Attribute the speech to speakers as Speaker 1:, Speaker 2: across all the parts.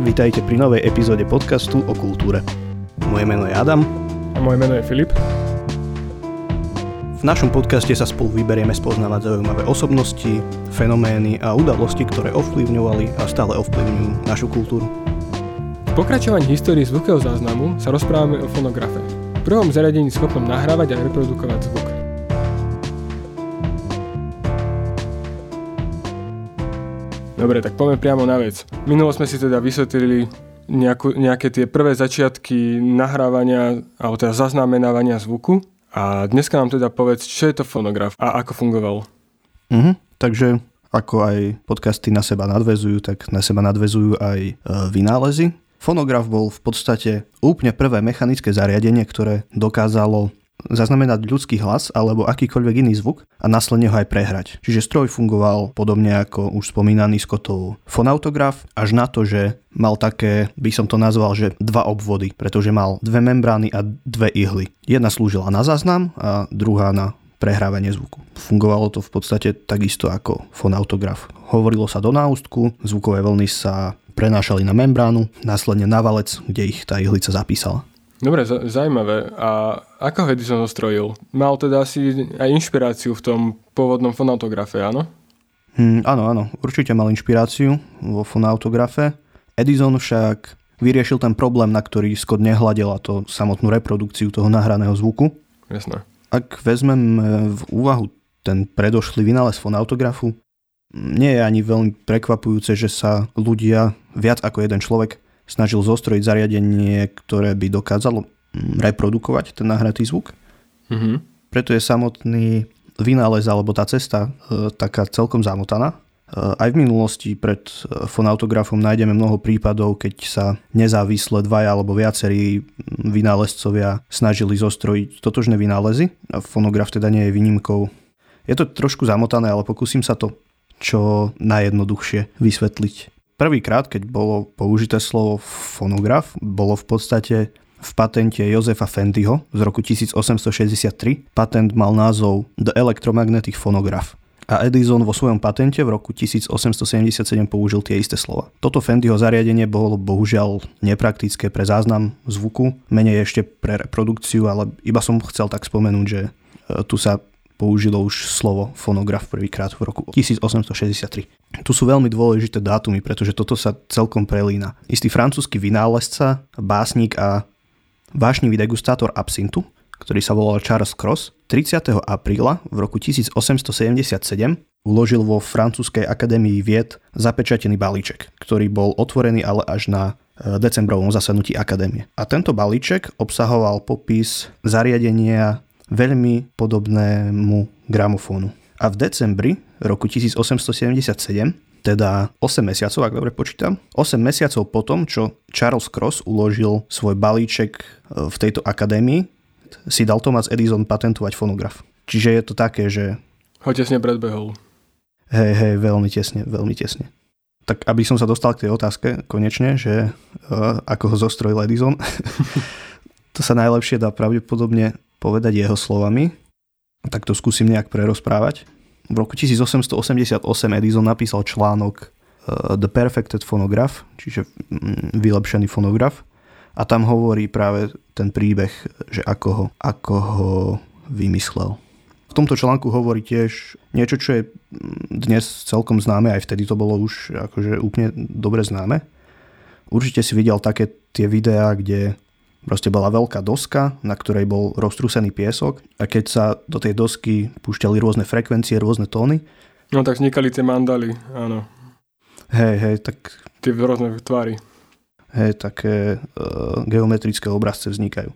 Speaker 1: Vítajte pri novej epizóde podcastu o kultúre. Moje meno je Adam.
Speaker 2: A moje meno je Filip.
Speaker 1: V našom podcaste sa spolu vyberieme spoznávať zaujímavé osobnosti, fenomény a udalosti, ktoré ovplyvňovali a stále ovplyvňujú našu kultúru.
Speaker 2: V pokračovaní histórii zvukového záznamu sa rozprávame o fonografe. Prvom zariadení schopnom nahrávať a reprodukovať zvuk. Dobre, tak poďme priamo na vec. Minulo sme si teda vysvetlili nejakú, nejaké tie prvé začiatky nahrávania alebo teda zaznamenávania zvuku a dneska nám teda povedz, čo je to fonograf a ako fungoval.
Speaker 1: Mhm, takže ako aj podcasty na seba nadvezujú, tak na seba nadvezujú aj e, vynálezy. Fonograf bol v podstate úplne prvé mechanické zariadenie, ktoré dokázalo zaznamenať ľudský hlas alebo akýkoľvek iný zvuk a následne ho aj prehrať. Čiže stroj fungoval podobne ako už spomínaný Scottov fonautograf, až na to, že mal také, by som to nazval, že dva obvody, pretože mal dve membrány a dve ihly. Jedna slúžila na záznam a druhá na prehrávanie zvuku. Fungovalo to v podstate takisto ako fonautograf. Hovorilo sa do náustku, zvukové vlny sa prenášali na membránu, následne na valec, kde ich tá ihlica zapísala.
Speaker 2: Dobre, zaujímavé. A ako ho Edison zostrojil? Mal teda asi aj inšpiráciu v tom pôvodnom fonautografe, áno?
Speaker 1: Hmm, áno, áno, určite mal inšpiráciu vo fonautografe. Edison však vyriešil ten problém, na ktorý Scott nehľadil a to samotnú reprodukciu toho nahraného zvuku.
Speaker 2: Jasné.
Speaker 1: Ak vezmem v úvahu ten predošlý vynález fonautografu, nie je ani veľmi prekvapujúce, že sa ľudia, viac ako jeden človek, snažil zostrojiť zariadenie, ktoré by dokázalo mm, reprodukovať ten nahratý zvuk. Mm-hmm. Preto je samotný vynález alebo tá cesta e, taká celkom zamotaná. E, aj v minulosti pred e, fonautografom nájdeme mnoho prípadov, keď sa nezávisle dvaja alebo viacerí vynálezcovia snažili zostrojiť totožné vynálezy. A fonograf teda nie je výnimkou. Je to trošku zamotané, ale pokúsim sa to čo najjednoduchšie vysvetliť. Prvýkrát, keď bolo použité slovo fonograf, bolo v podstate v patente Josefa Fendyho z roku 1863. Patent mal názov The Electromagnetic Phonograph a Edison vo svojom patente v roku 1877 použil tie isté slova. Toto Fendyho zariadenie bolo bohužiaľ nepraktické pre záznam zvuku, menej ešte pre reprodukciu, ale iba som chcel tak spomenúť, že e, tu sa použilo už slovo fonograf prvýkrát v roku 1863. Tu sú veľmi dôležité dátumy, pretože toto sa celkom prelína. Istý francúzsky vynálezca, básnik a vášnivý degustátor absintu, ktorý sa volal Charles Cross, 30. apríla v roku 1877 uložil vo Francúzskej akadémii vied zapečatený balíček, ktorý bol otvorený ale až na e, decembrovom zasadnutí akadémie. A tento balíček obsahoval popis zariadenia veľmi podobnému gramofónu. A v decembri roku 1877, teda 8 mesiacov, ak dobre počítam, 8 mesiacov potom, čo Charles Cross uložil svoj balíček e, v tejto akadémii, si dal Thomas Edison patentovať fonograf. Čiže je to také, že...
Speaker 2: Ho tesne predbehol.
Speaker 1: Hej, hej, veľmi tesne, veľmi tesne. Tak aby som sa dostal k tej otázke konečne, že uh, ako ho zostrojil Edison, to sa najlepšie dá pravdepodobne povedať jeho slovami, tak to skúsim nejak prerozprávať. V roku 1888 Edison napísal článok uh, The Perfected Phonograph, čiže mm, vylepšený fonograf. A tam hovorí práve ten príbeh, že ako ho, ako ho vymyslel. V tomto článku hovorí tiež niečo, čo je mm, dnes celkom známe, aj vtedy to bolo už akože úplne dobre známe. Určite si videl také tie videá, kde Proste bola veľká doska, na ktorej bol roztrúsený piesok a keď sa do tej dosky púšťali rôzne frekvencie, rôzne tóny.
Speaker 2: No tak vznikali tie mandaly, áno.
Speaker 1: Hej, hej, tak...
Speaker 2: Tie rôzne tvary.
Speaker 1: Hej, také uh, geometrické obrazce vznikajú.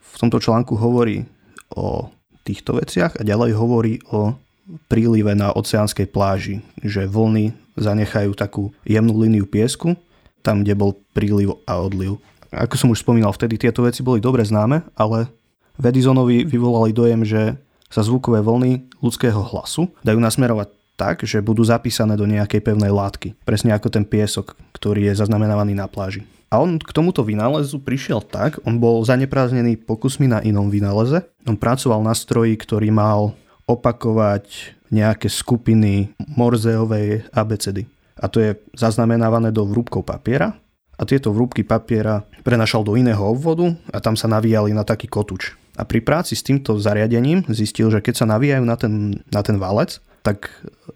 Speaker 1: V tomto článku hovorí o týchto veciach a ďalej hovorí o prílive na oceánskej pláži, že vlny zanechajú takú jemnú líniu piesku, tam, kde bol príliv a odliv. Ako som už spomínal, vtedy tieto veci boli dobre známe, ale v Edisonovi vyvolali dojem, že sa zvukové vlny ľudského hlasu dajú nasmerovať tak, že budú zapísané do nejakej pevnej látky. Presne ako ten piesok, ktorý je zaznamenávaný na pláži. A on k tomuto vynálezu prišiel tak, on bol zanepráznený pokusmi na inom vynáleze. On pracoval na stroji, ktorý mal opakovať nejaké skupiny Morzeovej abecedy. A to je zaznamenávané do vrúbkov papiera a tieto vrúbky papiera prenašal do iného obvodu a tam sa navíjali na taký kotuč. A pri práci s týmto zariadením zistil, že keď sa navíjajú na ten, na ten valec, tak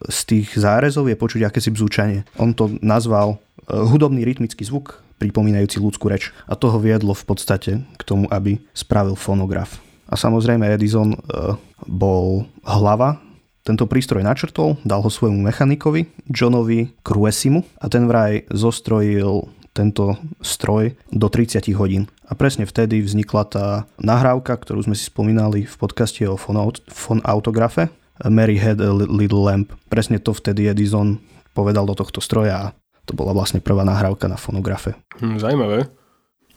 Speaker 1: z tých zárezov je počuť akési bzúčanie. On to nazval e, hudobný rytmický zvuk, pripomínajúci ľudskú reč. A to ho viedlo v podstate k tomu, aby spravil fonograf. A samozrejme Edison e, bol hlava tento prístroj načrtol, dal ho svojmu mechanikovi, Johnovi Cruesimu a ten vraj zostrojil tento stroj do 30 hodín. A presne vtedy vznikla tá nahrávka, ktorú sme si spomínali v podcaste o fon autografe, Mary had a little lamp. Presne to vtedy Edison povedal do tohto stroja a to bola vlastne prvá nahrávka na fonografe.
Speaker 2: Hm, zajímavé.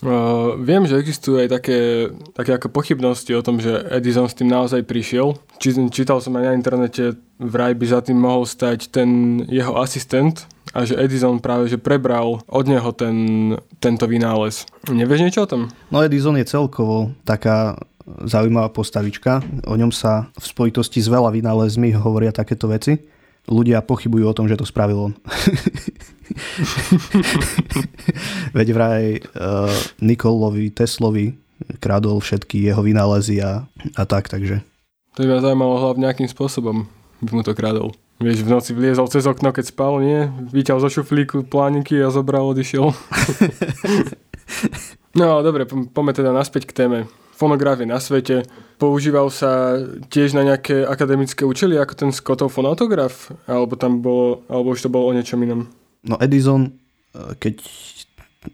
Speaker 2: Uh, viem, že existujú aj také, také ako pochybnosti o tom, že Edison s tým naozaj prišiel. Či, čítal som aj na internete, vraj by za tým mohol stať ten jeho asistent a že Edison práve že prebral od neho ten, tento vynález. Nevieš niečo o tom?
Speaker 1: No Edison je celkovo taká zaujímavá postavička. O ňom sa v spojitosti s veľa vynálezmi hovoria takéto veci. Ľudia pochybujú o tom, že to spravil on. Veď vraj uh, Nikolovi, Teslovi kradol všetky jeho vynálezy a, a tak, takže.
Speaker 2: To by ma zaujímalo hlavne akým spôsobom by mu to kradol. Vieš, v noci vliezol cez okno, keď spal, nie? Vyťal zo šuflíku plániky a zobral, odišiel. no, dobre, poďme teda naspäť k téme. Fonografie na svete. Používal sa tiež na nejaké akademické účely, ako ten Scottov fonautograf? Alebo tam bolo, alebo už to bolo o niečom inom?
Speaker 1: No Edison, e, keď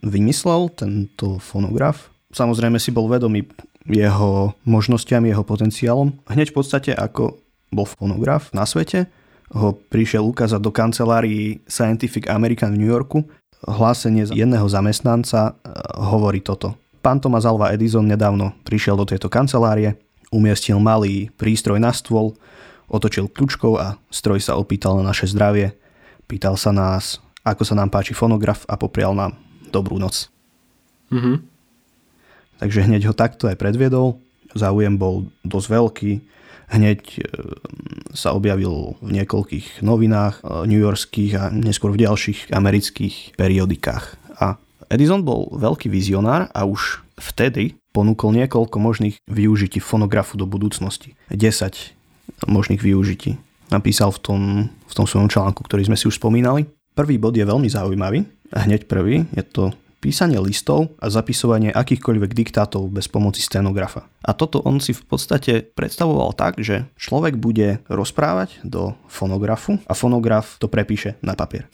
Speaker 1: vymyslel tento fonograf, samozrejme si bol vedomý jeho možnosťami, jeho potenciálom. Hneď v podstate ako bol fonograf na svete, ho prišiel ukázať do kancelárii Scientific American v New Yorku. Hlásenie jedného zamestnanca e, hovorí toto. Pán Thomas Alva Edison nedávno prišiel do tejto kancelárie, umiestnil malý prístroj na stôl, otočil kľúčkou a stroj sa opýtal na naše zdravie. Pýtal sa nás, ako sa nám páči fonograf a poprial nám dobrú noc. Mm-hmm. Takže hneď ho takto aj predviedol. Záujem bol dosť veľký. Hneď e, sa objavil v niekoľkých novinách e, newyorských a neskôr v ďalších amerických periodikách. A Edison bol veľký vizionár a už vtedy ponúkol niekoľko možných využití fonografu do budúcnosti. 10 možných využití. Napísal v tom, v tom svojom článku, ktorý sme si už spomínali. Prvý bod je veľmi zaujímavý. Hneď prvý je to písanie listov a zapisovanie akýchkoľvek diktátov bez pomoci stenografa. A toto on si v podstate predstavoval tak, že človek bude rozprávať do fonografu a fonograf to prepíše na papier.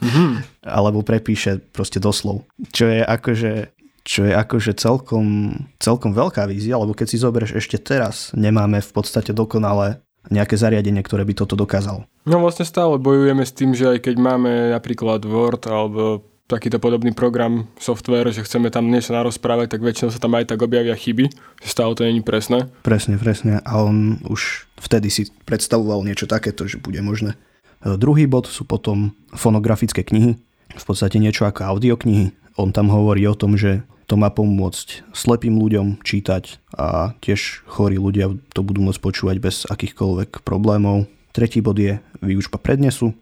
Speaker 1: Mm-hmm. Alebo prepíše proste doslov. Čo je akože čo je akože celkom, celkom veľká vízia, lebo keď si zoberieš ešte teraz, nemáme v podstate dokonale nejaké zariadenie, ktoré by toto dokázalo.
Speaker 2: No vlastne stále bojujeme s tým, že aj keď máme napríklad Word alebo takýto podobný program, software, že chceme tam niečo narozprávať, tak väčšinou sa tam aj tak objavia chyby, že stále to není presné.
Speaker 1: Presne, presne. A on už vtedy si predstavoval niečo takéto, že bude možné. E, druhý bod sú potom fonografické knihy, v podstate niečo ako audioknihy. On tam hovorí o tom, že to má pomôcť slepým ľuďom čítať a tiež chorí ľudia to budú môcť počúvať bez akýchkoľvek problémov. Tretí bod je výučba prednesu.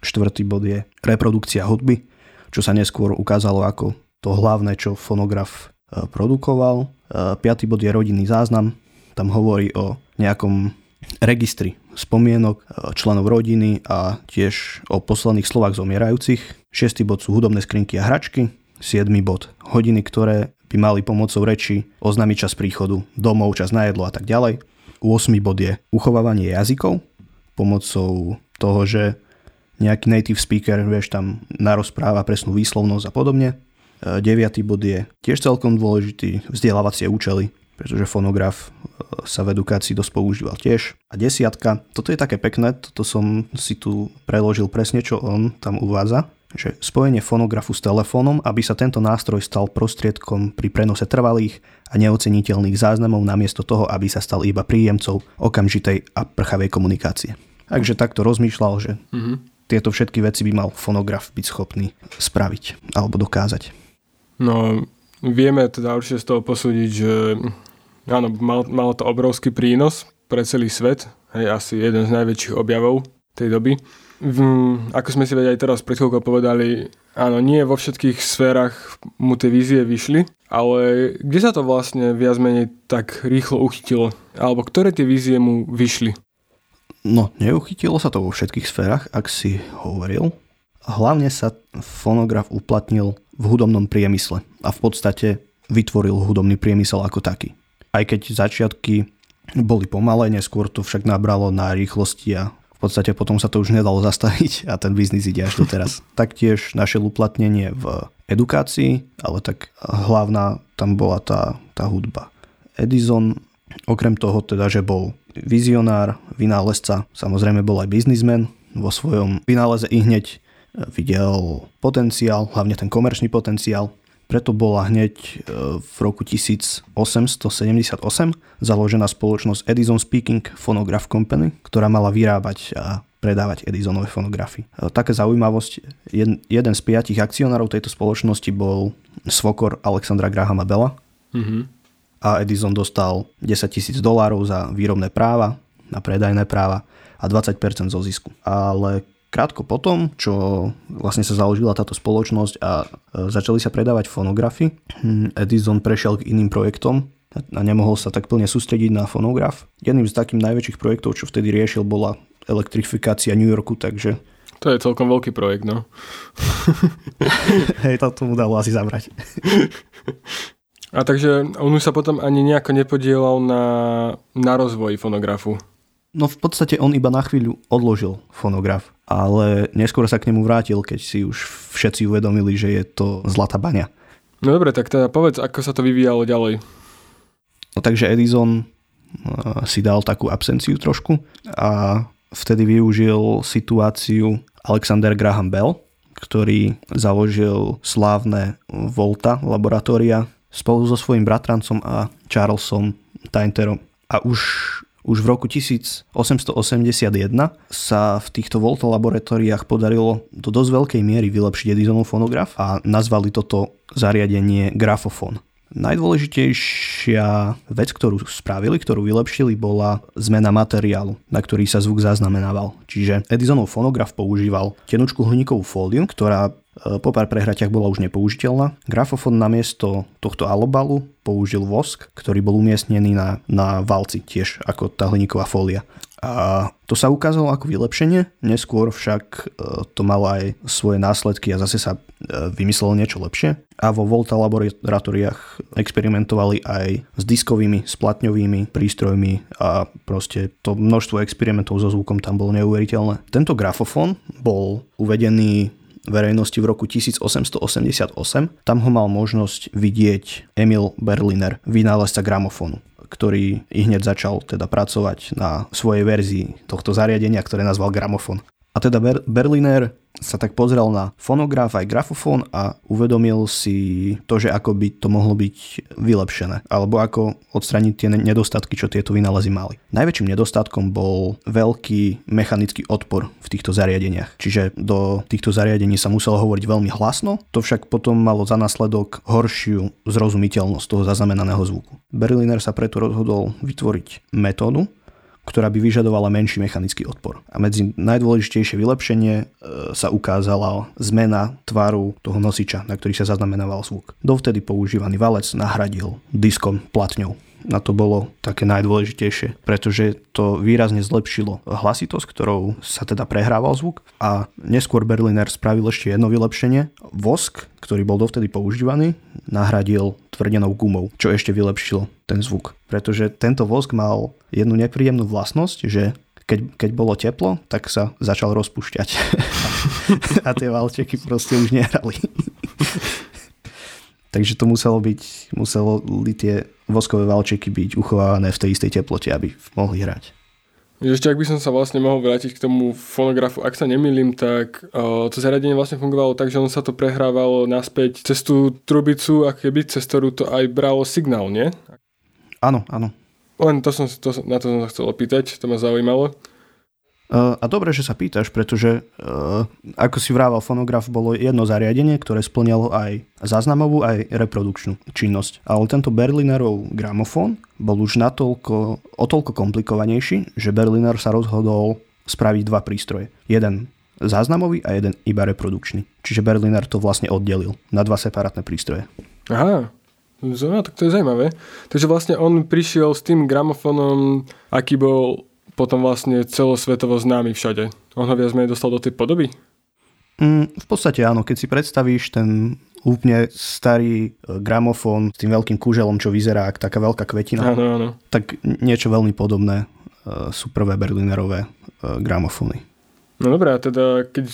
Speaker 1: Štvrtý bod je reprodukcia hudby, čo sa neskôr ukázalo ako to hlavné, čo fonograf e, produkoval. E, piatý bod je rodinný záznam. Tam hovorí o nejakom registri spomienok e, členov rodiny a tiež o posledných slovách zomierajúcich. Šiestý bod sú hudobné skrinky a hračky. 7. bod. Hodiny, ktoré by mali pomocou reči oznámiť čas príchodu domov, čas na jedlo a tak ďalej. 8. bod je uchovávanie jazykov pomocou toho, že nejaký native speaker, vieš, tam narozpráva presnú výslovnosť a podobne. 9. E, bod je tiež celkom dôležitý, vzdelávacie účely, pretože fonograf e, sa v edukácii dosť používal tiež. A desiatka, toto je také pekné, toto som si tu preložil presne, čo on tam uvádza že spojenie fonografu s telefónom, aby sa tento nástroj stal prostriedkom pri prenose trvalých a neoceniteľných záznamov namiesto toho, aby sa stal iba príjemcov okamžitej a prchavej komunikácie. Takže takto rozmýšľal, že mm-hmm. Tieto všetky veci by mal fonograf byť schopný spraviť alebo dokázať.
Speaker 2: No, vieme teda určite z toho posúdiť, že áno, mal, malo to obrovský prínos pre celý svet, hej, asi jeden z najväčších objavov tej doby. v, ako sme si aj teraz pred chvíľkou povedali, áno, nie vo všetkých sférach mu tie vízie vyšli, ale kde sa to vlastne viac menej tak rýchlo uchytilo? Alebo ktoré tie vízie mu vyšli?
Speaker 1: No, neuchytilo sa to vo všetkých sférach, ak si hovoril. Hlavne sa fonograf uplatnil v hudobnom priemysle a v podstate vytvoril hudobný priemysel ako taký. Aj keď začiatky boli pomalé, neskôr to však nabralo na rýchlosti a v podstate potom sa to už nedalo zastaviť a ten biznis ide až do teraz. Taktiež našiel uplatnenie v edukácii, ale tak hlavná tam bola tá, tá hudba. Edison okrem toho teda, že bol vizionár, vynálezca, samozrejme bol aj biznismen, vo svojom vynáleze i hneď videl potenciál, hlavne ten komerčný potenciál, preto bola hneď e, v roku 1878 založená spoločnosť Edison Speaking Phonograph Company, ktorá mala vyrábať a predávať Edisonové fonografy. E, také zaujímavosť, jeden z piatich akcionárov tejto spoločnosti bol svokor Alexandra Grahama Bella mm-hmm. A Edison dostal 10 tisíc dolárov za výrobné práva, na predajné práva a 20% zo zisku. Ale krátko potom, čo vlastne sa založila táto spoločnosť a e, začali sa predávať fonografy, hm, Edison prešiel k iným projektom a nemohol sa tak plne sústrediť na fonograf. Jedným z takým najväčších projektov, čo vtedy riešil, bola elektrifikácia New Yorku, takže...
Speaker 2: To je celkom veľký projekt, no.
Speaker 1: Hej, to tomu dalo asi zabrať.
Speaker 2: A takže on už sa potom ani nejako nepodielal na, na rozvoji fonografu.
Speaker 1: No v podstate on iba na chvíľu odložil fonograf, ale neskôr sa k nemu vrátil, keď si už všetci uvedomili, že je to zlatá baňa.
Speaker 2: No dobre, tak teda povedz, ako sa to vyvíjalo ďalej.
Speaker 1: No takže Edison eh, si dal takú absenciu trošku a vtedy využil situáciu Alexander Graham Bell, ktorý založil slávne Volta laboratória spolu so svojím bratrancom a Charlesom Tainterom. A už už v roku 1881 sa v týchto Volta laboratóriách podarilo do dosť veľkej miery vylepšiť Edisonov fonograf a nazvali toto zariadenie grafofón. Najdôležitejšia vec, ktorú spravili, ktorú vylepšili, bola zmena materiálu, na ktorý sa zvuk zaznamenával. Čiže Edisonov fonograf používal tenučku hliníkovú fóliu, ktorá po pár prehratiach bola už nepoužiteľná. Grafofón namiesto tohto alobalu použil vosk, ktorý bol umiestnený na, na valci, tiež ako tá hliníková fólia. A to sa ukázalo ako vylepšenie, neskôr však e, to malo aj svoje následky a zase sa e, vymyslelo niečo lepšie. A vo Volta laboratóriách experimentovali aj s diskovými, splatňovými prístrojmi a proste to množstvo experimentov so zvukom tam bolo neuveriteľné. Tento grafofón bol uvedený verejnosti v roku 1888. Tam ho mal možnosť vidieť Emil Berliner, vynálezca gramofónu ktorý i hneď začal teda pracovať na svojej verzii tohto zariadenia, ktoré nazval gramofón. A teda Ber- Berliner sa tak pozrel na fonograf aj grafofón a uvedomil si to, že ako by to mohlo byť vylepšené, alebo ako odstraniť tie nedostatky, čo tieto vynálezy mali. Najväčším nedostatkom bol veľký mechanický odpor v týchto zariadeniach. Čiže do týchto zariadení sa muselo hovoriť veľmi hlasno, to však potom malo za následok horšiu zrozumiteľnosť toho zaznamenaného zvuku. Berliner sa preto rozhodol vytvoriť metódu, ktorá by vyžadovala menší mechanický odpor. A medzi najdôležitejšie vylepšenie e, sa ukázala zmena tvaru toho nosiča, na ktorý sa zaznamenával zvuk. Dovtedy používaný valec nahradil diskom platňou na to bolo také najdôležitejšie, pretože to výrazne zlepšilo hlasitosť, ktorou sa teda prehrával zvuk a neskôr Berliner spravil ešte jedno vylepšenie. Vosk, ktorý bol dovtedy používaný, nahradil tvrdenou gumou, čo ešte vylepšilo ten zvuk. Pretože tento vosk mal jednu nepríjemnú vlastnosť, že keď, keď bolo teplo, tak sa začal rozpúšťať. a tie valčeky proste už nehrali. Takže to muselo byť, muselo tie voskové valčeky byť uchovávané v tej istej teplote, aby mohli hrať.
Speaker 2: Ešte ak by som sa vlastne mohol vrátiť k tomu fonografu, ak sa nemýlim, tak uh, to zariadenie vlastne fungovalo tak, že on sa to prehrávalo naspäť cez tú trubicu, a keby cez ktorú to aj bralo signál, nie?
Speaker 1: Áno, áno.
Speaker 2: Len to som, to, na to som sa chcel opýtať, to ma zaujímalo.
Speaker 1: A dobre, že sa pýtaš, pretože uh, ako si vrával, fonograf bolo jedno zariadenie, ktoré splňalo aj záznamovú, aj reprodukčnú činnosť. Ale tento Berlinerov gramofón bol už natoľko, o toľko komplikovanejší, že Berliner sa rozhodol spraviť dva prístroje. Jeden záznamový a jeden iba reprodukčný. Čiže Berliner to vlastne oddelil na dva separátne prístroje.
Speaker 2: Aha, no, tak to je zaujímavé. Takže vlastne on prišiel s tým gramofónom, aký bol potom vlastne celosvetovo známy všade. On ho viac menej dostal do tej podoby?
Speaker 1: Mm, v podstate áno, keď si predstavíš ten úplne starý e, gramofón s tým veľkým kúželom, čo vyzerá ako taká veľká kvetina,
Speaker 2: áno, áno.
Speaker 1: tak niečo veľmi podobné e, sú prvé Berlinerové e, gramofóny.
Speaker 2: No dobré, a teda keď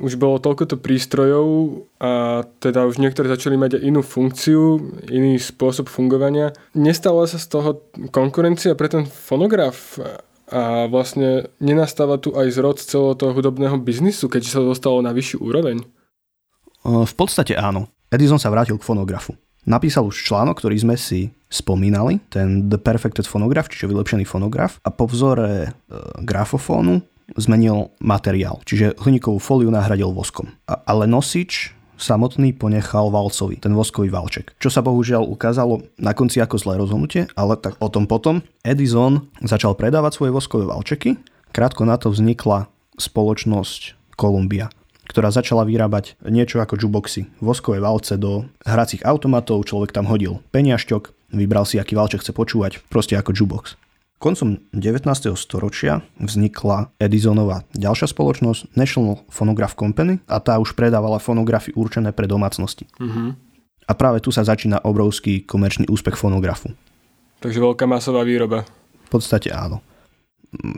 Speaker 2: už bolo toľkoto prístrojov a teda už niektoré začali mať aj inú funkciu, iný spôsob fungovania, nestala sa z toho konkurencia pre ten fonograf a vlastne nenastáva tu aj zrod celého toho hudobného biznisu, keď sa dostalo na vyššiu úroveň?
Speaker 1: V podstate áno. Edison sa vrátil k fonografu. Napísal už článok, ktorý sme si spomínali, ten The Perfected Phonograph, čiže vylepšený fonograf a po vzore e, grafofónu zmenil materiál, čiže hliníkovú fóliu nahradil voskom. A, ale nosič samotný ponechal valcovi, ten voskový valček. Čo sa bohužiaľ ukázalo na konci ako zlé rozhodnutie, ale tak o tom potom. Edison začal predávať svoje voskové valčeky, krátko na to vznikla spoločnosť Columbia ktorá začala vyrábať niečo ako jukeboxy. Voskové valce do hracích automatov, človek tam hodil peniažťok, vybral si, aký valček chce počúvať, proste ako jukebox. Koncom 19. storočia vznikla Edisonová ďalšia spoločnosť National Phonograph Company a tá už predávala fonografy určené pre domácnosti. Mm-hmm. A práve tu sa začína obrovský komerčný úspech fonografu.
Speaker 2: Takže veľká masová výroba.
Speaker 1: V podstate áno.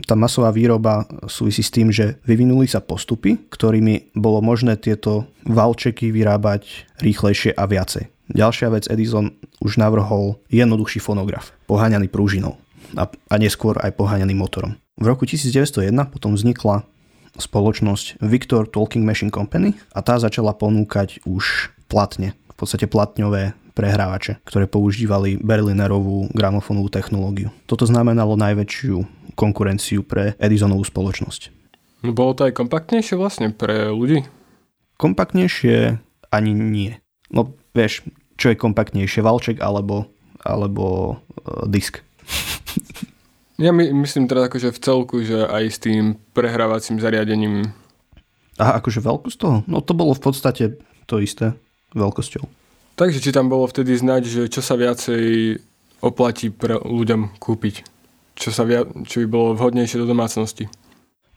Speaker 1: Tá masová výroba súvisí s tým, že vyvinuli sa postupy, ktorými bolo možné tieto valčeky vyrábať rýchlejšie a viacej. Ďalšia vec, Edison už navrhol jednoduchší fonograf, poháňaný prúžinou a, a neskôr aj poháňaný motorom. V roku 1901 potom vznikla spoločnosť Victor Talking Machine Company a tá začala ponúkať už platne, v podstate platňové prehrávače, ktoré používali Berlinerovú gramofónovú technológiu. Toto znamenalo najväčšiu konkurenciu pre Edisonovú spoločnosť.
Speaker 2: No bolo to aj kompaktnejšie vlastne pre ľudí?
Speaker 1: Kompaktnejšie ani nie. No vieš, čo je kompaktnejšie, valček alebo, alebo uh, disk.
Speaker 2: Ja my, myslím teda akože v celku, že aj s tým prehrávacím zariadením.
Speaker 1: A akože veľkosť toho? No to bolo v podstate to isté veľkosťou.
Speaker 2: Takže či tam bolo vtedy znať, že čo sa viacej oplatí pre ľuďom kúpiť? Čo, sa viac, čo by bolo vhodnejšie do domácnosti?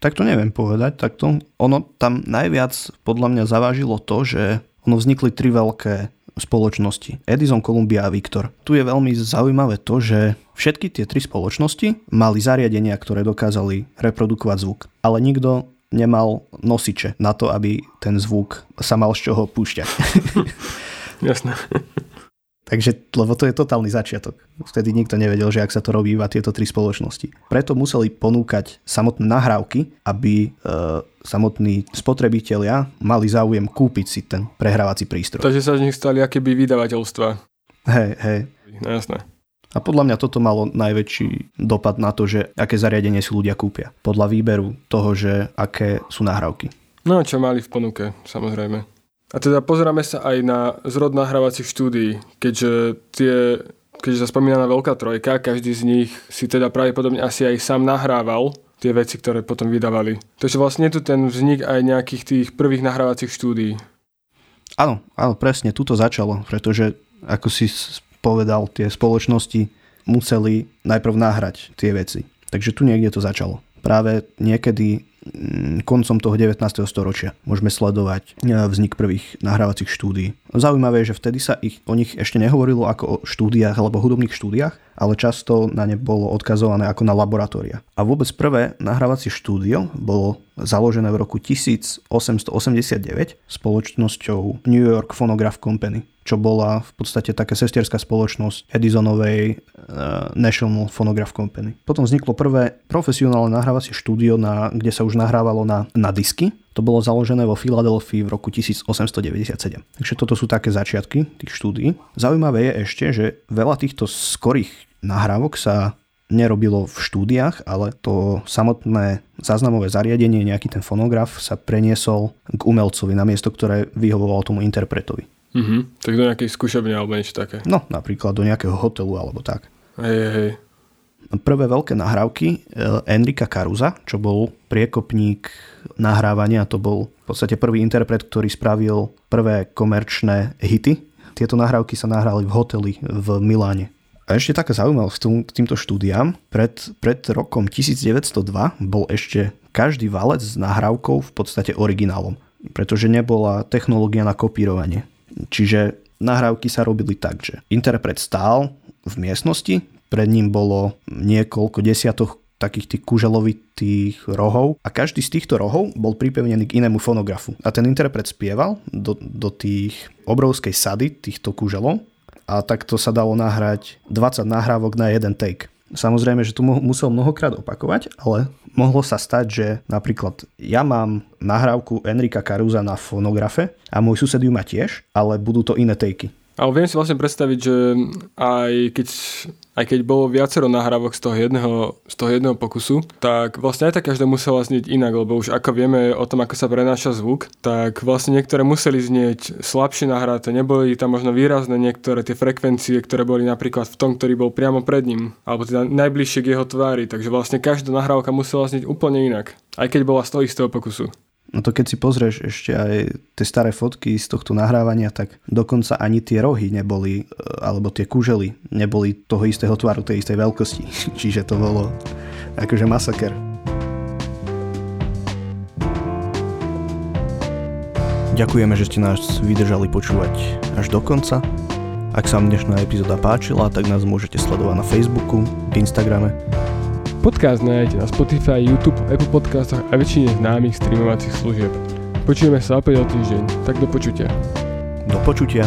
Speaker 1: Tak to neviem povedať. Tak to, ono tam najviac podľa mňa zavážilo to, že ono vznikli tri veľké spoločnosti. Edison, Columbia a Victor. Tu je veľmi zaujímavé to, že všetky tie tri spoločnosti mali zariadenia, ktoré dokázali reprodukovať zvuk. Ale nikto nemal nosiče na to, aby ten zvuk sa mal z čoho púšťať.
Speaker 2: Jasné.
Speaker 1: Takže, lebo to je totálny začiatok. Vtedy nikto nevedel, že ak sa to robí iba tieto tri spoločnosti. Preto museli ponúkať samotné nahrávky, aby e, samotní spotrebitelia mali záujem kúpiť si ten prehrávací prístroj.
Speaker 2: Takže sa z nich stali akéby vydavateľstva.
Speaker 1: Hej, hej.
Speaker 2: No, jasné.
Speaker 1: A podľa mňa toto malo najväčší dopad na to, že aké zariadenie si ľudia kúpia. Podľa výberu toho, že aké sú nahrávky.
Speaker 2: No čo mali v ponuke, samozrejme. A teda pozeráme sa aj na zrod nahrávacích štúdií, keďže tie, keďže sa spomínaná veľká trojka, každý z nich si teda pravdepodobne asi aj sám nahrával tie veci, ktoré potom vydávali. Takže vlastne je tu ten vznik aj nejakých tých prvých nahrávacích štúdií.
Speaker 1: Áno, áno, presne, tu to začalo, pretože ako si povedal, tie spoločnosti museli najprv nahrať tie veci. Takže tu niekde to začalo. Práve niekedy koncom toho 19. storočia. Môžeme sledovať e, vznik prvých nahrávacích štúdií. Zaujímavé je, že vtedy sa ich, o nich ešte nehovorilo ako o štúdiách alebo hudobných štúdiách, ale často na ne bolo odkazované ako na laboratória. A vôbec prvé nahrávacie štúdio bolo založené v roku 1889 spoločnosťou New York Phonograph Company čo bola v podstate taká sestierská spoločnosť Edisonovej uh, National Phonograph Company. Potom vzniklo prvé profesionálne nahrávacie štúdio, na, kde sa už nahrávalo na, na disky. To bolo založené vo Filadelfii v roku 1897. Takže toto sú také začiatky tých štúdií. Zaujímavé je ešte, že veľa týchto skorých nahrávok sa nerobilo v štúdiách, ale to samotné záznamové zariadenie, nejaký ten fonograf sa preniesol k umelcovi na miesto, ktoré vyhovovalo tomu interpretovi.
Speaker 2: Mm-hmm. Tak do nejakej skúšobne alebo niečo také.
Speaker 1: No, napríklad do nejakého hotelu alebo tak.
Speaker 2: Hej, hej.
Speaker 1: Prvé veľké nahrávky e, Enrika Caruza, čo bol priekopník nahrávania, to bol v podstate prvý interpret, ktorý spravil prvé komerčné hity. Tieto nahrávky sa nahrali v hoteli v Miláne. A ešte taká zaujímavosť k týmto štúdiám. Pred, pred rokom 1902 bol ešte každý valec s nahrávkou v podstate originálom, pretože nebola technológia na kopírovanie. Čiže nahrávky sa robili tak, že interpret stál v miestnosti, pred ním bolo niekoľko desiatok takých tých kuželovitých rohov a každý z týchto rohov bol pripevnený k inému fonografu. A ten interpret spieval do, do tých obrovskej sady týchto kuželov a takto sa dalo nahrať 20 nahrávok na jeden take. Samozrejme, že to musel mnohokrát opakovať, ale mohlo sa stať, že napríklad ja mám nahrávku Enrika Caruza na fonografe a môj sused ju má tiež, ale budú to iné takey.
Speaker 2: Ale viem si vlastne predstaviť, že aj keď, aj keď bolo viacero nahrávok z toho, jedného, z toho jedného pokusu, tak vlastne aj tak každá musela znieť inak, lebo už ako vieme o tom, ako sa prenáša zvuk, tak vlastne niektoré museli znieť slabšie nahraté, neboli tam možno výrazné niektoré tie frekvencie, ktoré boli napríklad v tom, ktorý bol priamo pred ním, alebo teda najbližšie k jeho tvári, takže vlastne každá nahrávka musela znieť úplne inak, aj keď bola z toho istého pokusu.
Speaker 1: No to keď si pozrieš ešte aj tie staré fotky z tohto nahrávania, tak dokonca ani tie rohy neboli, e, alebo tie kužely neboli toho istého tvaru, tej istej veľkosti. Čiže to bolo akože masaker. Ďakujeme, že ste nás vydržali počúvať až do konca. Ak sa vám dnešná epizóda páčila, tak nás môžete sledovať na Facebooku, Instagrame
Speaker 2: Podcast nájdete na Spotify, YouTube, Apple Podcastoch a väčšine známych streamovacích služieb. Počujeme sa opäť o týždeň, tak do počutia.
Speaker 1: Do počutia.